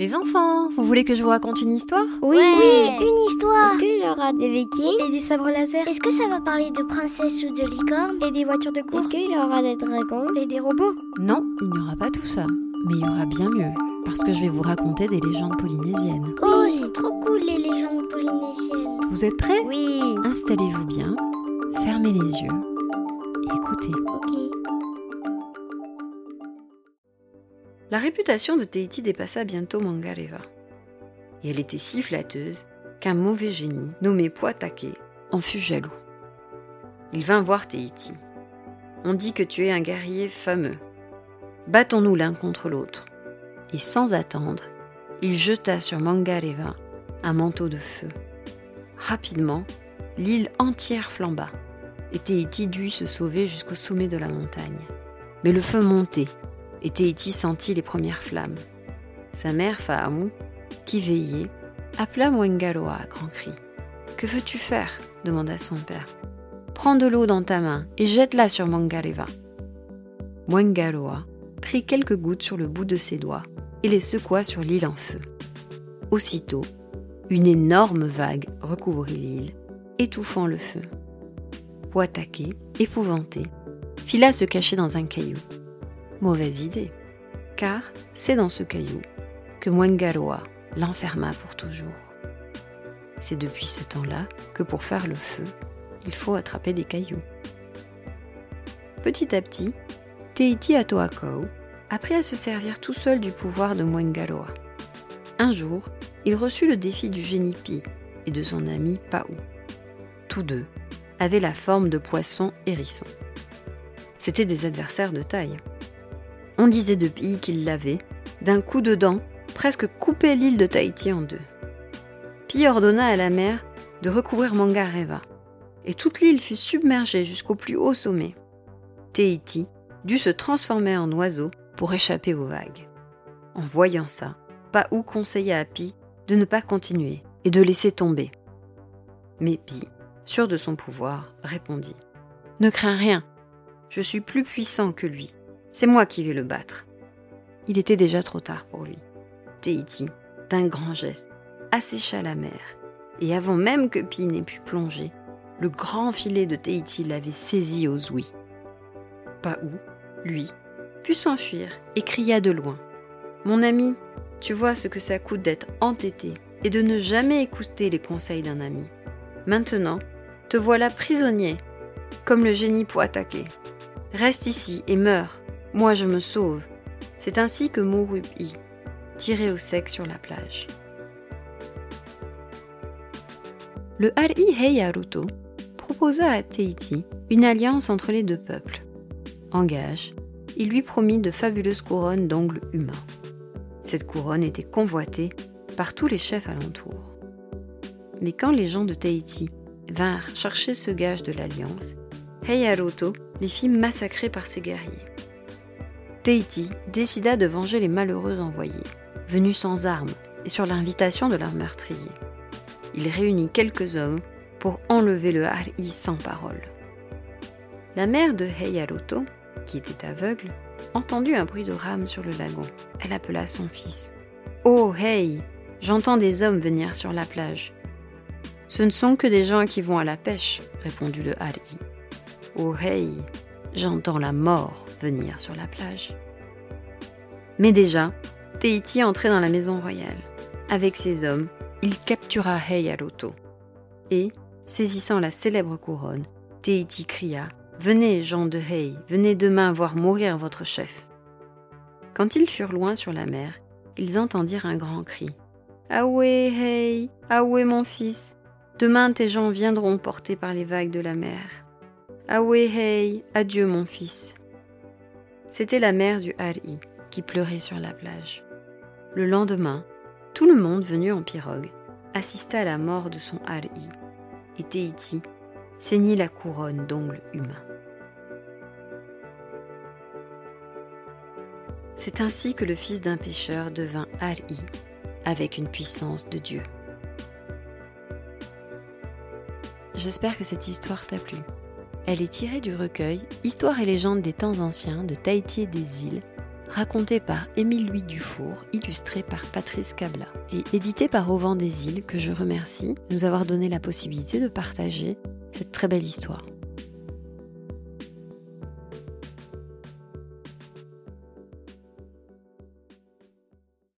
Les enfants, vous voulez que je vous raconte une histoire? Oui, Ouais. une histoire. Est-ce qu'il y aura des vikings? Et des sabres laser? Est-ce que ça va parler de princesses ou de licornes? Et des voitures de Est-ce course qu'il y aura des dragons? Et des robots? Non, il n'y aura pas tout ça. Mais il y aura bien mieux, parce que je vais vous raconter des légendes polynésiennes. Oh, c'est trop cool les légendes polynésiennes. Vous êtes prêts? Oui. Installez-vous bien, fermez les yeux et écoutez. Ok. La réputation de Tahiti dépassa bientôt Mangareva. Et elle était si flatteuse qu'un mauvais génie, nommé Poitake, en fut jaloux. Il vint voir Tahiti. On dit que tu es un guerrier fameux. Battons-nous l'un contre l'autre. Et sans attendre, il jeta sur Mangareva un manteau de feu. Rapidement, l'île entière flamba, et Tahiti dut se sauver jusqu'au sommet de la montagne. Mais le feu montait, et Tahiti sentit les premières flammes. Sa mère, Faamu, qui veillait, appela Mwengaloa à grands cris. Que veux-tu faire? demanda son père. Prends de l'eau dans ta main et jette-la sur Mangareva. Mwengaloa prit quelques gouttes sur le bout de ses doigts et les secoua sur l'île en feu. Aussitôt, une énorme vague recouvrit l'île, étouffant le feu. Poitake, épouvanté, fila se cacher dans un caillou. Mauvaise idée, car c'est dans ce caillou que Mwengaroa l'enferma pour toujours. C'est depuis ce temps-là que pour faire le feu, il faut attraper des cailloux. Petit à petit, Teiti Atoakou apprit à se servir tout seul du pouvoir de Mwengaroa. Un jour, il reçut le défi du génie Pi et de son ami Pau. Tous deux avaient la forme de poissons hérissons. C'étaient des adversaires de taille. On disait de Pi qu'il l'avait, d'un coup de dent, presque coupé l'île de Tahiti en deux. Pi ordonna à la mer de recouvrir Mangareva, et toute l'île fut submergée jusqu'au plus haut sommet. Tahiti dut se transformer en oiseau pour échapper aux vagues. En voyant ça, Paou conseilla à Pi de ne pas continuer et de laisser tomber. Mais Pi, sûr de son pouvoir, répondit Ne crains rien, je suis plus puissant que lui, c'est moi qui vais le battre. Il était déjà trop tard pour lui. Tahiti, d'un grand geste, assécha la mer, et avant même que Pi n'ait pu plonger, le grand filet de Tahiti l'avait saisi aux ouïes. Paou, lui, put s'enfuir et cria de loin Mon ami, tu vois ce que ça coûte d'être entêté et de ne jamais écouter les conseils d'un ami. Maintenant, te voilà prisonnier, comme le génie Poitake. Reste ici et meurs. Moi, je me sauve. C'est ainsi que mourut I, tiré au sec sur la plage. Le Hari Heiaruto proposa à Teiti une alliance entre les deux peuples. En gage, il lui promit de fabuleuses couronnes d'ongles humains. Cette couronne était convoitée par tous les chefs alentours. Mais quand les gens de Tahiti vinrent chercher ce gage de l'alliance, Heiaruto les fit massacrer par ses guerriers. Tahiti décida de venger les malheureux envoyés, venus sans armes et sur l'invitation de leur meurtrier. Il réunit quelques hommes pour enlever le Hari sans parole. La mère de Heiaruto, qui était aveugle, entendit un bruit de rame sur le lagon. Elle appela son fils. Oh, hey J'entends des hommes venir sur la plage. Ce ne sont que des gens qui vont à la pêche, répondit le Hari. Oh, hey J'entends la mort venir sur la plage. Mais déjà, Teiti entrait dans la maison royale. Avec ses hommes, il captura Heiaruto. Et, saisissant la célèbre couronne, Teiti cria Venez, gens de Hei, venez demain voir mourir votre chef. Quand ils furent loin sur la mer, ils entendirent un grand cri. Ahoué, Hei, Ahoué, mon fils, demain tes gens viendront portés par les vagues de la mer. Ahoué, Hei, adieu, mon fils. C'était la mère du Hari qui pleurait sur la plage. Le lendemain, tout le monde venu en pirogue assista à la mort de son Hari, et Teiti ceignit la couronne d'ongles humains. C'est ainsi que le fils d'un pêcheur devint Hari, avec une puissance de Dieu. J'espère que cette histoire t'a plu. Elle est tirée du recueil Histoire et légendes des temps anciens de Tahiti et des îles, raconté par Émile Louis Dufour, illustré par Patrice Cabla et édité par Auvent des Îles, que je remercie de nous avoir donné la possibilité de partager cette très belle histoire.